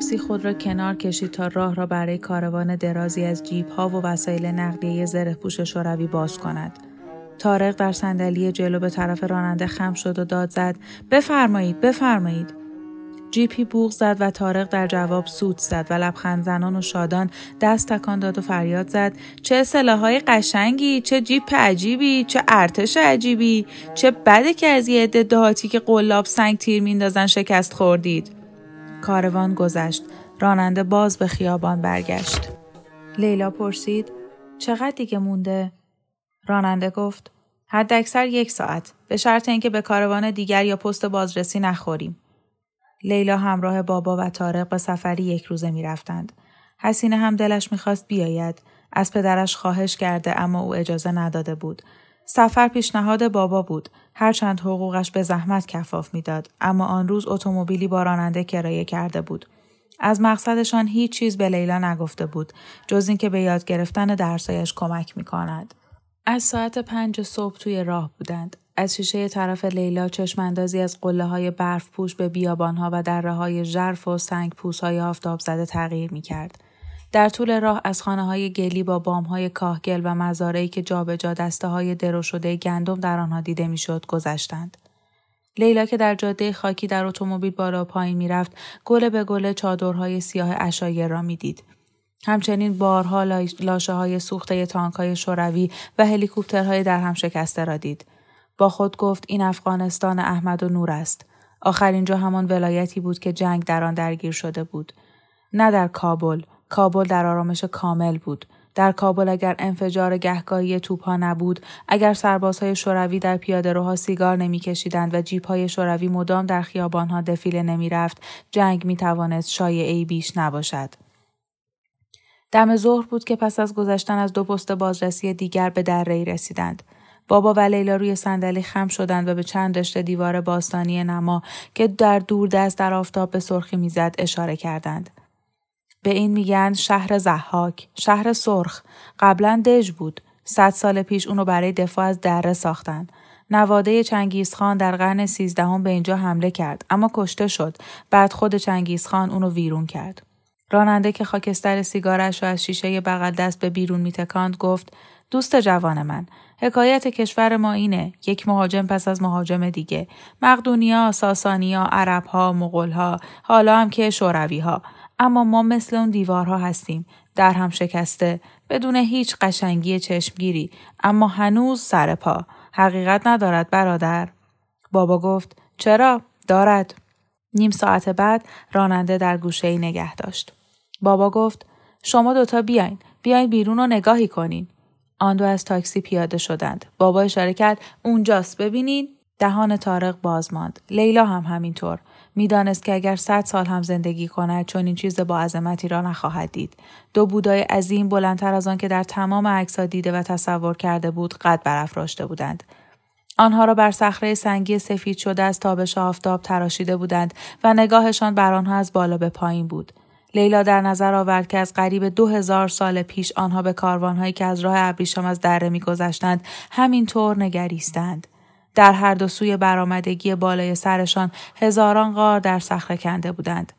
تاکسی خود را کنار کشید تا راه را برای کاروان درازی از جیب ها و وسایل نقلیه زره پوش شوروی باز کند. تارق در صندلی جلو به طرف راننده خم شد و داد زد بفرمایید بفرمایید جیپی بوغ زد و تارق در جواب سود زد و لبخند زنان و شادان دست تکان داد و فریاد زد چه های قشنگی چه جیپ عجیبی چه ارتش عجیبی چه بده که از یه عده دهاتی که قلاب سنگ تیر میندازن شکست خوردید کاروان گذشت. راننده باز به خیابان برگشت. لیلا پرسید چقدر دیگه مونده؟ راننده گفت حد اکثر یک ساعت به شرط اینکه به کاروان دیگر یا پست بازرسی نخوریم. لیلا همراه بابا و طارق به سفری یک روزه می رفتند. حسینه هم دلش می‌خواست بیاید. از پدرش خواهش کرده اما او اجازه نداده بود. سفر پیشنهاد بابا بود هرچند حقوقش به زحمت کفاف می‌داد اما آن روز اتومبیلی با راننده کرایه کرده بود از مقصدشان هیچ چیز به لیلا نگفته بود جز اینکه به یاد گرفتن درسایش کمک می کند. از ساعت پنج صبح توی راه بودند. از شیشه طرف لیلا چشماندازی از قله های برف پوش به بیابان ها و دره های ژرف و سنگ پوس های آفتاب زده تغییر می کرد. در طول راه از خانه های گلی با بام های کاهگل و مزارعی که جابجا دسته های درو شده گندم در آنها دیده می‌شد گذشتند. لیلا که در جاده خاکی در اتومبیل بالا پایین می‌رفت گل به گل چادرهای سیاه اشایر را می‌دید. همچنین بارها لاشه های سوخته تانک های شوروی و هلیکوپترهای در هم شکسته را دید. با خود گفت این افغانستان احمد و نور است. آخرین جا همان ولایتی بود که جنگ در آن درگیر شده بود. نه در کابل کابل در آرامش کامل بود. در کابل اگر انفجار گهگاهی توپها نبود، اگر سربازهای شوروی در پیاده روها سیگار نمیکشیدند و های شوروی مدام در خیابانها دفیله نمی‌رفت، جنگ می توانست شایعه بیش نباشد. دم ظهر بود که پس از گذشتن از دو پست بازرسی دیگر به در ری رسیدند. بابا و لیلا روی صندلی خم شدند و به چند رشته دیوار باستانی نما که در دور دست در آفتاب به سرخی می‌زد اشاره کردند. به این میگن شهر زحاک، شهر سرخ. قبلا دژ بود. صد سال پیش اونو برای دفاع از دره ساختن. نواده چنگیزخان در قرن سیزدهم به اینجا حمله کرد اما کشته شد. بعد خود چنگیزخان اونو ویرون کرد. راننده که خاکستر سیگارش رو از شیشه بغل دست به بیرون میتکاند گفت دوست جوان من حکایت کشور ما اینه یک مهاجم پس از مهاجم دیگه مقدونیا ساسانیا عربها مغولها حالا هم که شورویها اما ما مثل اون دیوارها هستیم. در هم شکسته بدون هیچ قشنگی چشمگیری. اما هنوز سر پا. حقیقت ندارد برادر. بابا گفت چرا؟ دارد. نیم ساعت بعد راننده در گوشه ای نگه داشت. بابا گفت شما دوتا بیاین. بیاین بیرون و نگاهی کنین. آن دو از تاکسی پیاده شدند. بابا اشاره کرد اونجاست ببینین. دهان تارق باز ماند. لیلا هم همینطور. می‌دانست که اگر صد سال هم زندگی کند چون این چیز با عظمتی را نخواهد دید. دو بودای عظیم بلندتر از آن که در تمام عکسها دیده و تصور کرده بود قد برافراشته بودند. آنها را بر صخره سنگی سفید شده از تابش آفتاب تراشیده بودند و نگاهشان بر آنها از بالا به پایین بود. لیلا در نظر آورد که از قریب دو هزار سال پیش آنها به کاروانهایی که از راه ابریشم از دره میگذشتند همینطور نگریستند. در هر دو سوی برآمدگی بالای سرشان هزاران غار در صخره کنده بودند.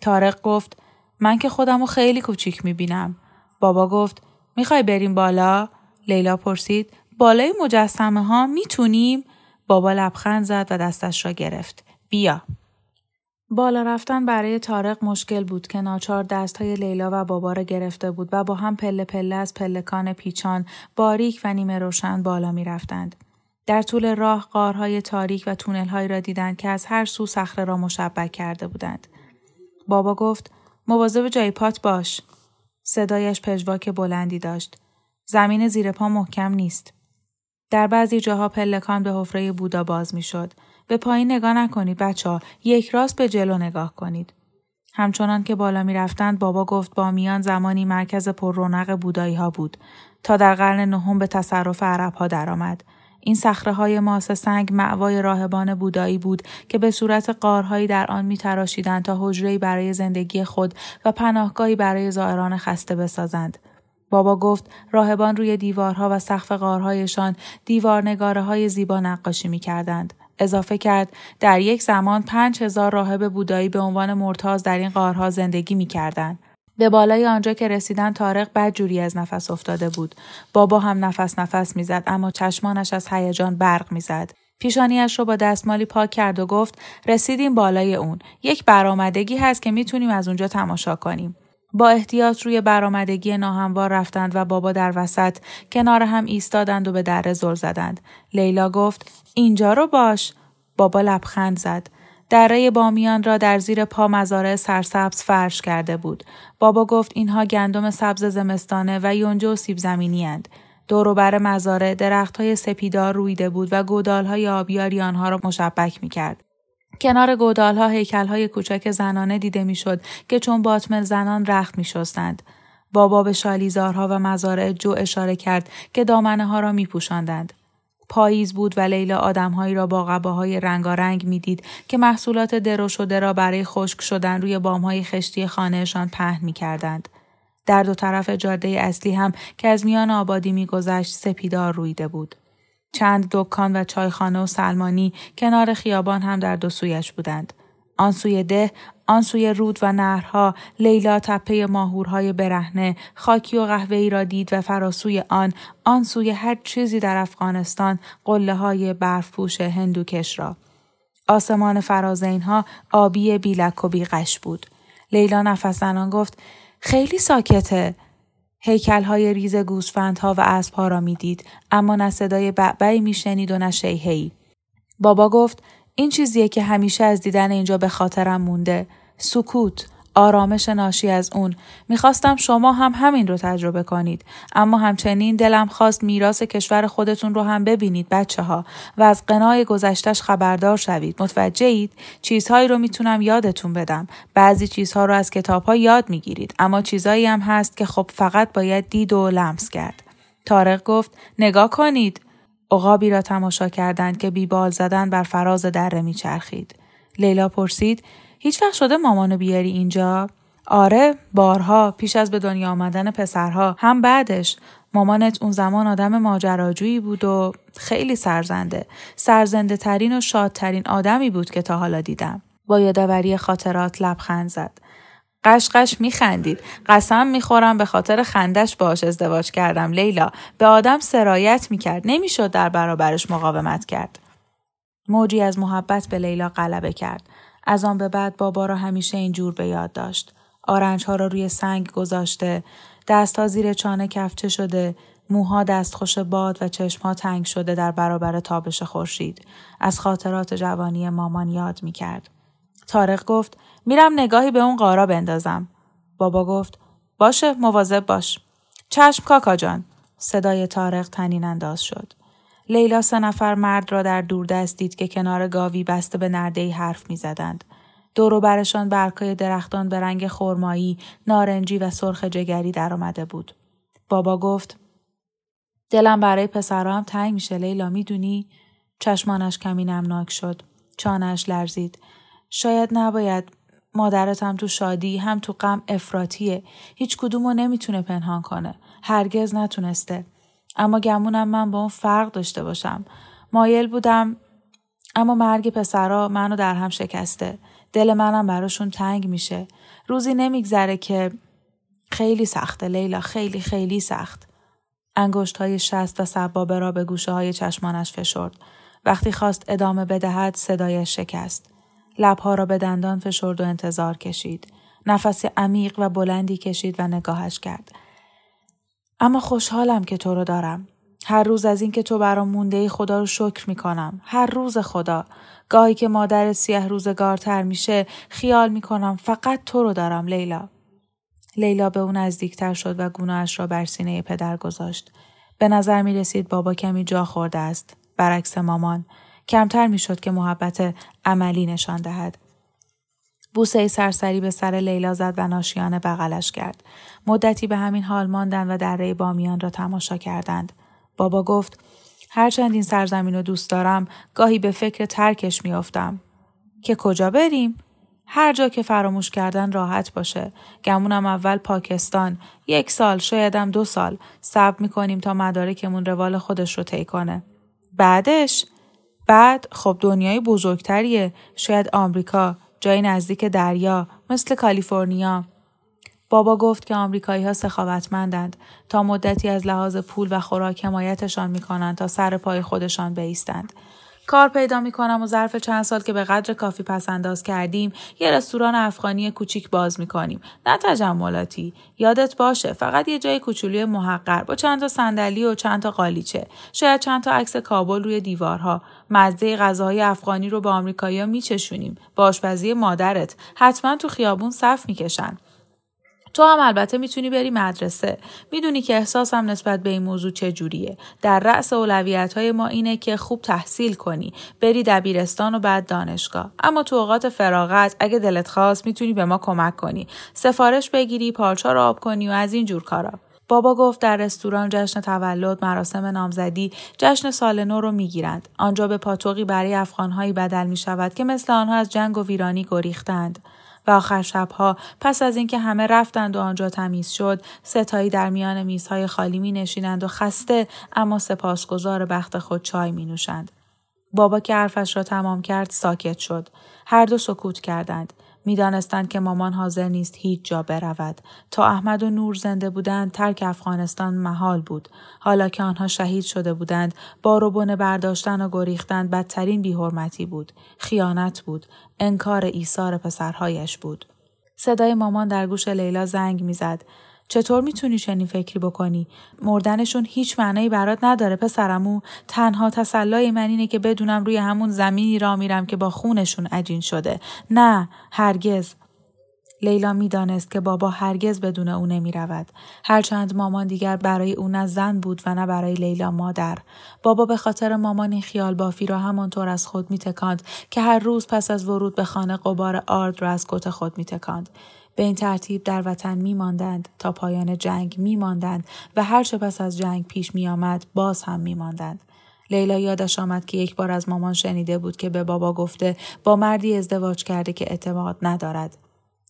تارق گفت من که خودمو خیلی کوچیک می‌بینم. بابا گفت می‌خوای بریم بالا؟ لیلا پرسید بالای مجسمه ها می‌تونیم؟ بابا لبخند زد و دستش را گرفت. بیا. بالا رفتن برای تارق مشکل بود که ناچار دست های لیلا و بابا را گرفته بود و با هم پله پله از پلکان پیچان باریک و نیمه روشن بالا می رفتند. در طول راه قارهای تاریک و تونلهایی را دیدند که از هر سو صخره را مشبک کرده بودند. بابا گفت مواظب جای پات باش. صدایش پژواک بلندی داشت. زمین زیر پا محکم نیست. در بعضی جاها پلکان به حفره بودا باز می‌شد. به پایین نگاه نکنید بچه ها. یک راست به جلو نگاه کنید. همچنان که بالا می رفتند بابا گفت با میان زمانی مرکز پر رونق بودایی ها بود تا در قرن نهم به تصرف عرب ها درآمد. این صخره های ماس سنگ معوای راهبان بودایی بود که به صورت قارهایی در آن می تراشیدند تا حجرهی برای زندگی خود و پناهگاهی برای زائران خسته بسازند. بابا گفت راهبان روی دیوارها و سقف قارهایشان دیوارنگاره های زیبا نقاشی می کردند. اضافه کرد در یک زمان پنج هزار راهب بودایی به عنوان مرتاز در این قارها زندگی می کردند. به بالای آنجا که رسیدن تارق بد جوری از نفس افتاده بود. بابا هم نفس نفس می‌زد اما چشمانش از هیجان برق می‌زد. پیشانیش رو با دستمالی پاک کرد و گفت رسیدیم بالای اون. یک برآمدگی هست که می‌تونیم از اونجا تماشا کنیم. با احتیاط روی برآمدگی ناهموار رفتند و بابا در وسط کنار هم ایستادند و به در زل زدند. لیلا گفت اینجا رو باش. بابا لبخند زد. دره بامیان را در زیر پا مزارع سرسبز فرش کرده بود. بابا گفت اینها گندم سبز زمستانه و یونجه و سیب زمینی هند. دوروبر مزارع درخت های سپیدار رویده بود و گودال های آبیاری آنها را مشبک می کرد. کنار گودال ها هیکل های کوچک زنانه دیده می‌شد که چون باتمل زنان رخت می شستند. بابا به شالیزارها و مزارع جو اشاره کرد که دامنه ها را می پوشندند. پاییز بود و لیلا آدمهایی را با قباهای رنگارنگ می‌دید که محصولات درو شده را برای خشک شدن روی بامهای خشتی خانهشان پهن می کردند. در دو طرف جاده اصلی هم که از میان آبادی میگذشت سپیدار رویده بود. چند دکان و چایخانه و سلمانی کنار خیابان هم در دو سویش بودند. آن سوی ده آن سوی رود و نهرها لیلا تپه ماهورهای برهنه خاکی و قهوه‌ای را دید و فراسوی آن آن سوی هر چیزی در افغانستان قله های برفپوش هندوکش را. آسمان فراز اینها آبی بیلک و بیغش بود. لیلا نفس زنان گفت خیلی ساکته. هیکل های ریز گوسفندها و اسبها را می‌دید اما نه صدای بعبعی میشنید و نه شیهی بابا گفت این چیزیه که همیشه از دیدن اینجا به خاطرم مونده. سکوت، آرامش ناشی از اون. می‌خواستم شما هم همین رو تجربه کنید. اما همچنین دلم خواست میراث کشور خودتون رو هم ببینید بچه ها و از قنای گذشتش خبردار شوید. متوجه اید؟ چیزهایی رو می‌تونم یادتون بدم. بعضی چیزها رو از کتاب ها یاد می‌گیرید. اما چیزهایی هم هست که خب فقط باید دید و لمس کرد. تارق گفت نگاه کنید. عقابی را تماشا کردند که بیبال زدن بر فراز دره میچرخید. لیلا پرسید هیچ وقت شده مامانو بیاری اینجا؟ آره بارها پیش از به دنیا آمدن پسرها هم بعدش. مامانت اون زمان آدم ماجراجویی بود و خیلی سرزنده. سرزنده ترین و شادترین آدمی بود که تا حالا دیدم. با یادآوری خاطرات لبخند زد. قشقش میخندید. قسم می‌خورم به خاطر خندش باش ازدواج کردم لیلا. به آدم سرایت می‌کرد. نمی‌شد در برابرش مقاومت کرد. موجی از محبت به لیلا غلبه کرد. از آن به بعد بابا را همیشه اینجور به یاد داشت آرنج ها را روی سنگ گذاشته دست زیر چانه کفچه شده موها دستخوش باد و چشمها تنگ شده در برابر تابش خورشید از خاطرات جوانی مامان یاد می‌کرد تارق گفت میرم نگاهی به اون قارا بندازم. بابا گفت باشه مواظب باش. چشم کاکا جان. صدای تارق تنین انداز شد. لیلا سه نفر مرد را در دوردست دید که کنار گاوی بسته به نردهی حرف می زدند. دورو برشان برکای درختان به رنگ خرمایی، نارنجی و سرخ جگری در آمده بود. بابا گفت دلم برای پسرام تنگ میشه لیلا می‌دونی؟ چشمانش کمی نمناک شد. چانش لرزید. شاید نباید مادرت هم تو شادی هم تو غم افراتیه هیچ کدومو نمی‌تونه پنهان کنه هرگز نتونسته اما گمونم من با اون فرق داشته باشم مایل بودم اما مرگ پسرا منو در هم شکسته دل منم براشون تنگ میشه روزی نمیگذره که خیلی سخته لیلا خیلی خیلی سخت انگشت های شست و سبابه را به گوشه های چشمانش فشرد وقتی خواست ادامه بدهد صدایش شکست. لبها را به دندان فشرد و انتظار کشید. نفس عمیق و بلندی کشید و نگاهش کرد. اما خوشحالم که تو رو دارم. هر روز از اینکه تو برام مونده ای خدا رو شکر می کنم. هر روز خدا. گاهی که مادر سیاه روزگارتر میشه خیال می کنم فقط تو رو دارم لیلا. لیلا به اون نزدیکتر شد و گونهاش را بر سینه پدر گذاشت. به نظر می رسید بابا کمی جا خورده است. برعکس مامان. کمتر می شد که محبت عملی نشان دهد. بوسه سرسری به سر لیلا زد و ناشیانه بغلش کرد. مدتی به همین حال ماندند و دره بامیان را تماشا کردند. بابا گفت هرچند این سرزمین رو دوست دارم گاهی به فکر ترکش میافتم. که کجا بریم؟ هر جا که فراموش کردن راحت باشه. گمونم اول پاکستان. یک سال شایدم دو سال. صبر می‌کنیم تا مدارکمون روال خودش رو طی کنه. بعدش؟ بعد خب دنیای بزرگتریه. شاید آمریکا. جای نزدیک دریا. مثل کالیفرنیا. بابا گفت که آمریکایی ها سخاوتمندند تا مدتی از لحاظ پول و خوراک حمایتشان می کنند تا سر پای خودشان بیستند. کار پیدا می کنم و ظرف چند سال که به قدر کافی پس انداز کردیم یه رستوران افغانی کوچیک باز می کنیم. نه تجملاتی. یادت باشه فقط یه جای کوچولوی محقر با چند تا صندلی و چند تا قالیچه. شاید چند تا عکس کابل روی دیوارها. مزه غذاهای افغانی رو به آمریکایی‌ها میچشونیم. با آشپزی مادرت. حتما تو خیابون صف می‌کشن. تو هم البته می‌تونی بری مدرسه. می‌دونی که احساسم نسبت به این موضوع چجوریه. در رأس اولویت های ما اینه که خوب تحصیل کنی. بری دبیرستان و بعد دانشگاه. اما تو اوقات فراغت اگه دلت خواست می‌تونی به ما کمک کنی. سفارش بگیری، پارچا رو آب کنی و از این جور کارا. بابا گفت در رستوران جشن تولد، مراسم نامزدی، جشن سال نو رو می‌گیرند. آنجا به پاتوقی برای افغانهایی بدل می شود که مثل آنها از جنگ و ویرانی گریختند. و آخر شبها پس از اینکه همه رفتند و آنجا تمیز شد ستایی در میان میزهای خالی می نشینند و خسته اما سپاسگزار بخت خود چای می نوشند. بابا که حرفش را تمام کرد ساکت شد. هر دو سکوت کردند. می‌دانستند که مامان حاضر نیست هیچ جا برود. تا احمد و نور زنده بودند ترک افغانستان محال بود. حالا که آنها شهید شده بودند باروبن برداشتن و گریختن بدترین بیحرمتی بود. خیانت بود. انکار ایثار پسرهایش بود. صدای مامان در گوش لیلا زنگ می‌زد. چطور می‌تونی چنین فکری بکنی؟ مردنشون هیچ معنایی برات نداره پسرمو تنها تسلای من اینه که بدونم روی همون زمینی را میرم که با خونشون عجین شده. نه هرگز لیلا می‌دانست که بابا هرگز بدون او نمی رود. هرچند مامان دیگر برای او نه زن بود و نه برای لیلا مادر. بابا به خاطر مامان این خیال بافی را همانطور از خود می تکاند که هر روز پس از ورود به خانه قبار آرد را از کت خود می تکاند. به این ترتیب در وطن می ماندند تا پایان جنگ می ماندند و هرچه پس از جنگ پیش می آمد باز هم می ماندند. لیلا یادش آمد که یک بار از مامان شنیده بود که به بابا گفته با مردی ازدواج کرده که اعتماد ندارد.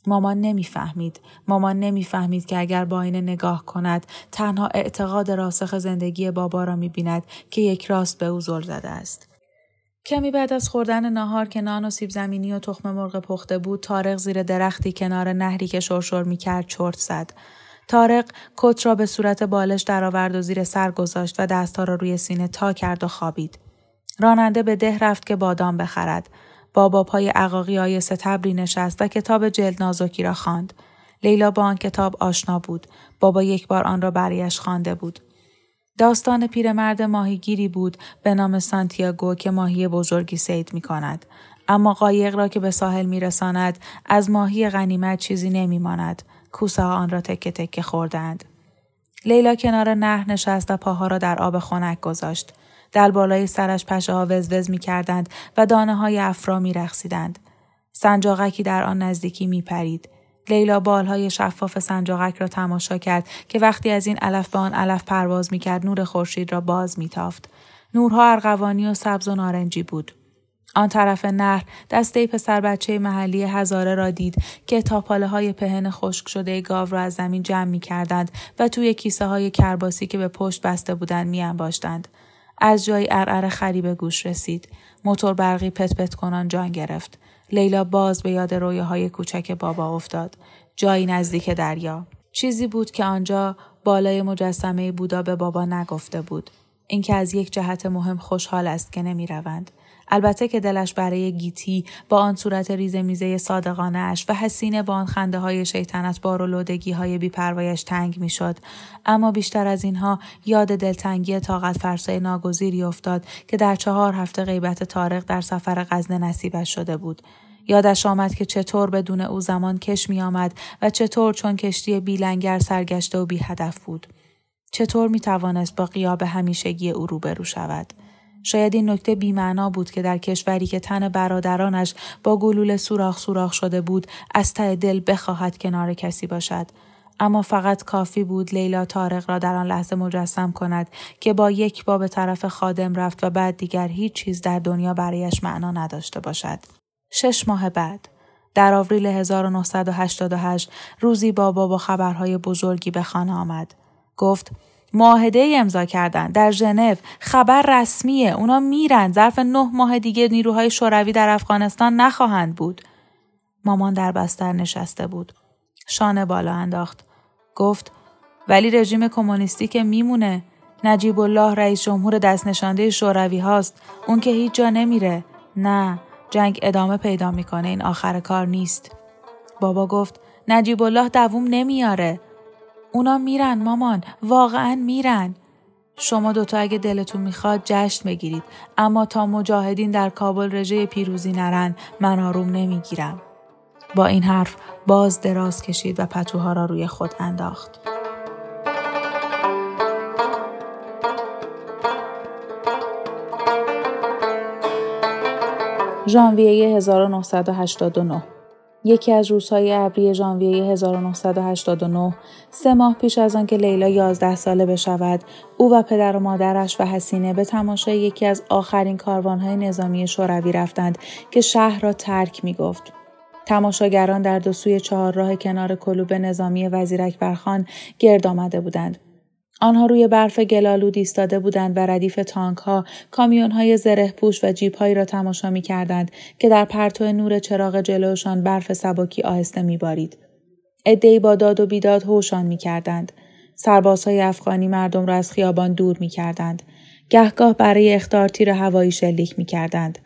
مامان نمی‌فهمید. مامان نمی‌فهمید که اگر با این نگاه کند تنها اعتقاد راسخ زندگی بابا را می بیند که یک راست به او زل زده است. کمی بعد از خوردن ناهار که نان و سیب زمینی و تخم مرغ پخته بود تارق زیر درختی کنار نهری که شرشر می کرد چرت زد. تارق کت را به صورت بالش درآورد و زیر سر گذاشت و دستها را روی سینه تا کرد و خوابید. راننده به ده رفت که بادام بخرد. بابا پای عقاقی های ستبری نشست و کتاب جلد نازکی را خواند. لیلا با آن کتاب آشنا بود. بابا یک بار آن را برایش خوانده بود. داستان پیرمرد ماهیگیری بود به نام سانتیاگو که ماهی بزرگی سید می کند. اما قایق را که به ساحل می رساند از ماهی غنیمت چیزی نمی ماند. کوسه آن را تکه تکه خوردند. لیلا کنار نهر نشست و پاها را در آب خنک گذاشت. در بالای سرش پشه ها وزوز می کردند و دانه های افرا می رخصیدند. سنجاقکی در آن نزدیکی می پرید. لیلا بالهای شفاف سنجاقک را تماشا کرد که وقتی از این علف به آن علف پرواز می کرد نور خورشید را باز می تافت. نورها ارغوانی و سبز و نارنجی بود. آن طرف نهر دسته پسر بچه محلی هزاره را دید که تاپاله های پهن خشک شده گاو را از زمین جمع می کردند و توی کیسه های کرباسی که به پشت بسته بودند می انباشتند. از جای ارعر خری به گوش رسید. موتور برقی پت پت کنان جان گرفت. لیلا باز به یاد های کوچک بابا افتاد. جایی نزدیک دریا. چیزی بود که آنجا بالای مجسمه بودا به بابا نگفته بود. اینکه از یک جهت مهم خوشحال است که نمی روند. البته که دلش برای گیتی با آن صورت ریزه صادقانه اش و حسینه با آن خنده های شیطنت بار و لودگی های بیپروایش تنگ می‌شد اما بیشتر از اینها یاد دلتنگی طاقت فرسای ناگزیری افتاد که در چهار هفته غیبت تارق در سفر غزنه نصیبش شده بود یادش آمد که چطور بدون او زمان کش می آمد و چطور چون کشتی بیلنگر سرگشته و بی هدف بود. چطور می توانست با قیاب همیشگی او روبرو شود؟ شاید این نکته بیمعنا بود که در کشوری که تن برادرانش با گلوله سوراخ سوراخ شده بود از ته دل بخواهد کنار کسی باشد اما فقط کافی بود لیلا تارق را در آن لحظه مجسم کند که با یک باب طرف خادم رفت و بعد دیگر هیچ چیز در دنیا برایش معنا نداشته باشد. شش ماه بعد. در آوریل 1988 روزی بابا با خبرهای بزرگی به خانه آمد. گفت معاهده امضا کردن در ژنو خبر رسمیه. اونا میرن. ظرف نه ماه دیگه نیروهای شوروی در افغانستان نخواهند بود. مامان در بستر نشسته بود. شانه بالا انداخت. گفت ولی رژیم کمونیستی که میمونه. نجیب الله رئیس جمهور دست نشانده شوروی هاست. اون که هیچ جا نمیره. نه. جنگ ادامه پیدا می‌کنه. این آخر کار نیست. بابا گفت نجیب الله دووم نمیاره. اونا میرن مامان واقعا میرن. شما دوتا اگه دلتون می‌خواد جشن بگیرید اما تا مجاهدین در کابل رژه پیروزی نرن من آروم نمی‌گیرم. با این حرف باز دراز کشید و پتوها را روی خود انداخت. ژانویه 1989 یکی از روزهای ابری ژانویه 1989 سه ماه پیش از آنکه لیلا یازده ساله بشود او و پدر و مادرش و حسینه به تماشای یکی از آخرین کاروانهای نظامی شوروی رفتند که شهر را ترک می گفت. تماشاگران در دو سوی چهار راه کنار کلوب نظامی وزیر اکبرخان گرد آمده بودند. آنها روی برف گلالود ایستاده بودند و ردیف تانک ها، کامیون های زره پوش و جیپ هایی را تماشا می کردند که در پرتو نور چراغ جلوشان برف سبکی آهسته می بارید. ادهی با داد و بیداد هوشان می کردند. سربازهای افغانی مردم را از خیابان دور می کردند. گهگاه برای اختار تیر هوایی شلیک می کردند.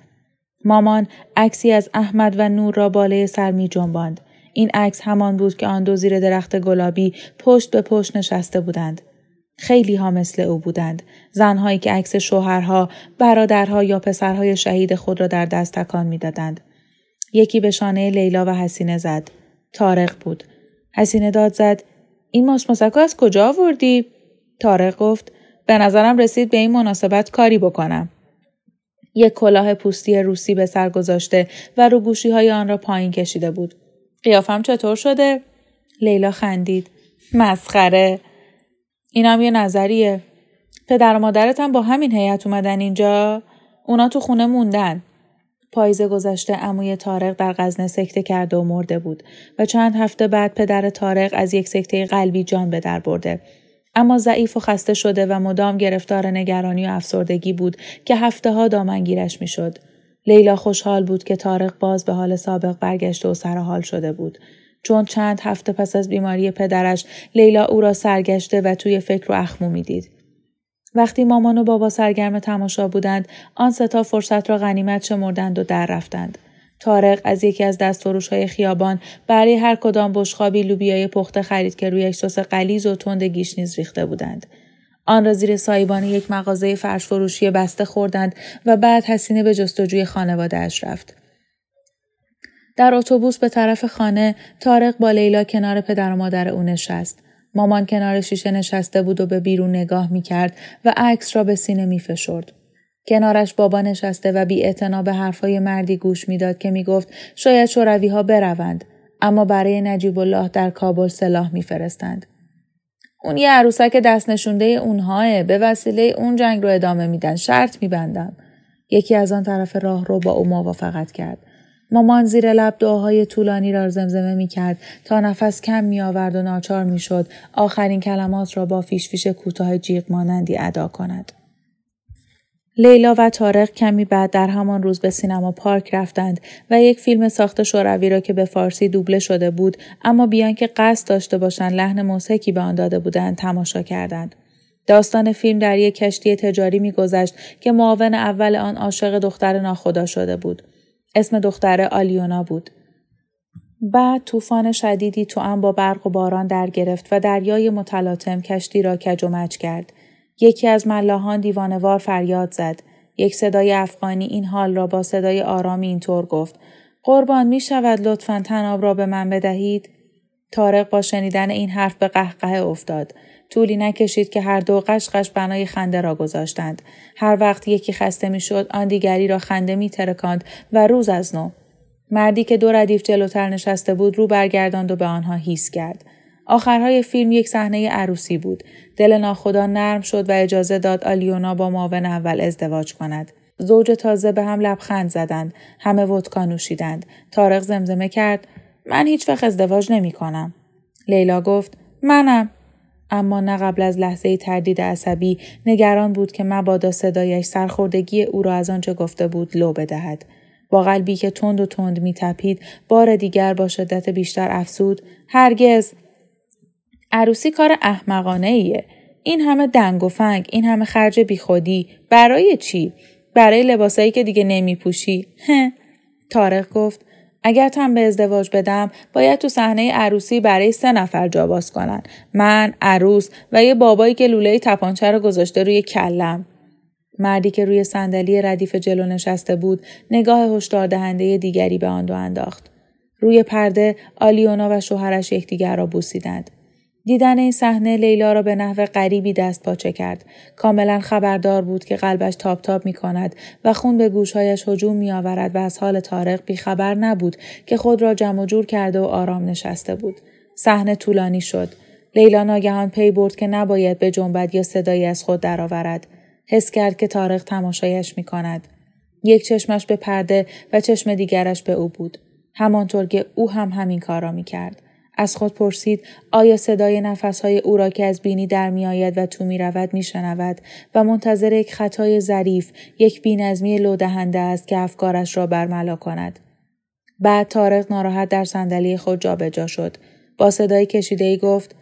مامان عکسی از احمد و نور را بالای سر می جنباند. این عکس همان بود که آن دو زیر درخت گلابی پشت به پشت نشسته بودند. خیلی ها مثل او بودند. زنهایی که عکس شوهرها، برادرها یا پسرهای شهید خود را در دست تکان می‌دادند. یکی به شانه لیلا و حسینه زد. تارق بود. حسینه داد زد. این ماس از کجا آوردی؟ تارق گفت. به نظرم رسید به این مناسبت کاری بکنم. یک کلاه پوستی روسی به سر گذاشته و رو گوشی های آن را پایین کشیده بود. قیافم چطور شده؟ لیلا خندید. مسخره. اینم یه نظریه. پدر و مادرت هم با همین هیئت اومدن اینجا؟ اونا تو خونه موندن. پاییز گذشته عموی تارق در غزنه سکته کرده و مرده بود و چند هفته بعد پدر تارق از یک سکته قلبی جان به در برده. اما ضعیف و خسته شده و مدام گرفتار نگرانی و افسردگی بود که هفته ها دامنگیرش می‌شد. لیلا خوشحال بود که تارق باز به حال سابق برگشته و سرحال شده بود. چون چند هفته پس از بیماری پدرش لیلا او را سرگشته و توی فکر و اخمو می‌دید. وقتی مامان و بابا سرگرم تماشا بودند آن سه تا فرصت را غنیمت شمردند و در رفتند. طارق از یکی از دستفروش های خیابان برای هر کدام بشقابی لوبیای پخته خرید که روی سس غلیظ و تند گشنیز ریخته بودند. آن را زیر سایبان یک مغازه فرش فروشی بسته خوردند و بعد حسینا به جستجوی خانوادهاش رفت. در اتوبوس به طرف خانه تارق با لیلا کنار پدر و مادر او نشست. مامان کنار شیشه نشسته بود و به بیرون نگاه می کرد و عکس را به سینه می فشرد. کنارش بابا نشسته و بی به حرفای مردی گوش می‌داد که می‌گفت شاید شوروی ها بروند اما برای نجیب الله در کابل سلاح میفرستند. اون یه عروسک دست نشونده اونهاه به وسیله اون جنگ رو ادامه میدن شرط میبندم. یکی از آن طرف راه رو با او موافقت کرد. مامان زیر لب دعاهای طولانی را زمزمه می کرد تا نفس کم می آورد و ناچار می شد آخرین کلمات را با فیش فیش کوتاه جیغ مانندی ادا کند. لیلا و تارق کمی بعد در همان روز به سینما پارک رفتند و یک فیلم ساخت شوروی را که به فارسی دوبله شده بود اما بیان که قصد داشته باشند لحن موسیقی به آن داده بودند تماشا کردند. داستان فیلم در یک کشتی تجاری میگذشت که معاون اول آن عاشق دختر ناخدا شده بود. اسم دختر آلیونا بود. بعد طوفان شدیدی تو با برق و باران در گرفت و دریای متلاطم کشتی را کج و مج کرد. یکی از ملاحان دیوانوار فریاد زد. یک صدای افغانی این حال را با صدای آرامی اینطور گفت. قربان می شود لطفا تناب را به من بدهید؟ تارق با شنیدن این حرف به قهقه افتاد. طولی نکشید که هر دو قشقش بنای خنده را گذاشتند. هر وقت یکی خسته می‌شد آن دیگری را خنده می ترکاند و روز از نو. مردی که دو ردیف جلوتر نشسته بود رو برگرداند و به آنها هیس کرد. آخرهای فیلم یک صحنه عروسی بود. دل ناخدا نرم شد و اجازه داد آلیونا با معاون اول ازدواج کند. زوج تازه به هم لبخند زدند. همه ودکا نوشیدند. تارق زمزمه کرد من هیچ وقت ازدواج نمی کنم. لیلا گفت منم. اما نه قبل از لحظه تردید عصبی نگران بود که مبادا صدایش سرخوردگی او را از آنچه گفته بود لو بدهد. با قلبی که تند و تند می تپید بار دیگر با شدت بیشتر افسود هرگز عروسی کار احمقانه ایه. این همه دنگ و فنگ این همه خرج بیخودی برای چی برای لباسایی که دیگه نمی پوشی تارق گفت اگر تم به ازدواج بدم باید تو صحنه عروسی برای سه نفر جا باز کنن. من عروس و یه بابایی که لوله تپانچه رو گذاشته روی کلم. مردی که روی صندلی ردیف جلو نشسته بود نگاه هشدار دهنده دیگری به آن دو انداخت. روی پرده آلیونا و شوهرش یکدیگر را بوسیدند. دیدن این صحنه لیلا را به نحو غریبی دست پاچه کرد. کاملا خبردار بود که قلبش تاب تاب می کند و خون به گوشهایش هجوم می آورد و از حال تارق بیخبر نبود که خود را جمع جور کرده و آرام نشسته بود. صحنه طولانی شد. لیلا ناگهان پی برد که نباید به جنبت یا صدایی از خود درآورد. حس کرد که تارق تماشایش می کند. یک چشمش به پرده و چشم دیگرش به او بود. همانطور که او هم همین کار را می کرد. از خود پرسید آیا صدای نفسهای او را که از بینی در میآید و تو می رود می شنود و منتظر یک خطای ظریف یک بینظمی لودهنده است که افکارش را برملا کند. بعد تارق ناراحت در صندلی خود جابجا جا شد. با صدای کشیده ای گفت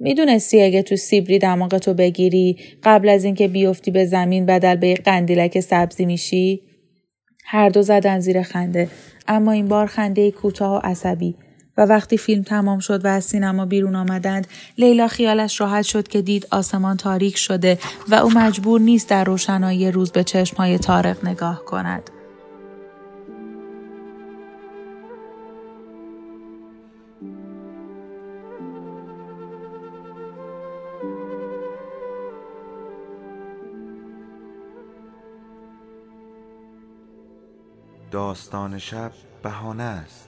می‌دونستی اگه تو سیبری دماغ تو بگیری قبل از اینکه بیفتی به زمین بدل به یک قندیلک سبزی میشی؟ هر دو زدن زیر خنده اما این بار خنده کوتاه و عصبی و وقتی فیلم تمام شد و از سینما بیرون آمدند لیلا خیالش راحت شد که دید آسمان تاریک شده و او مجبور نیست در روشنایی روز به چشمهای تارق نگاه کند. داستان شب بهانه است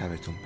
شبتون بخیر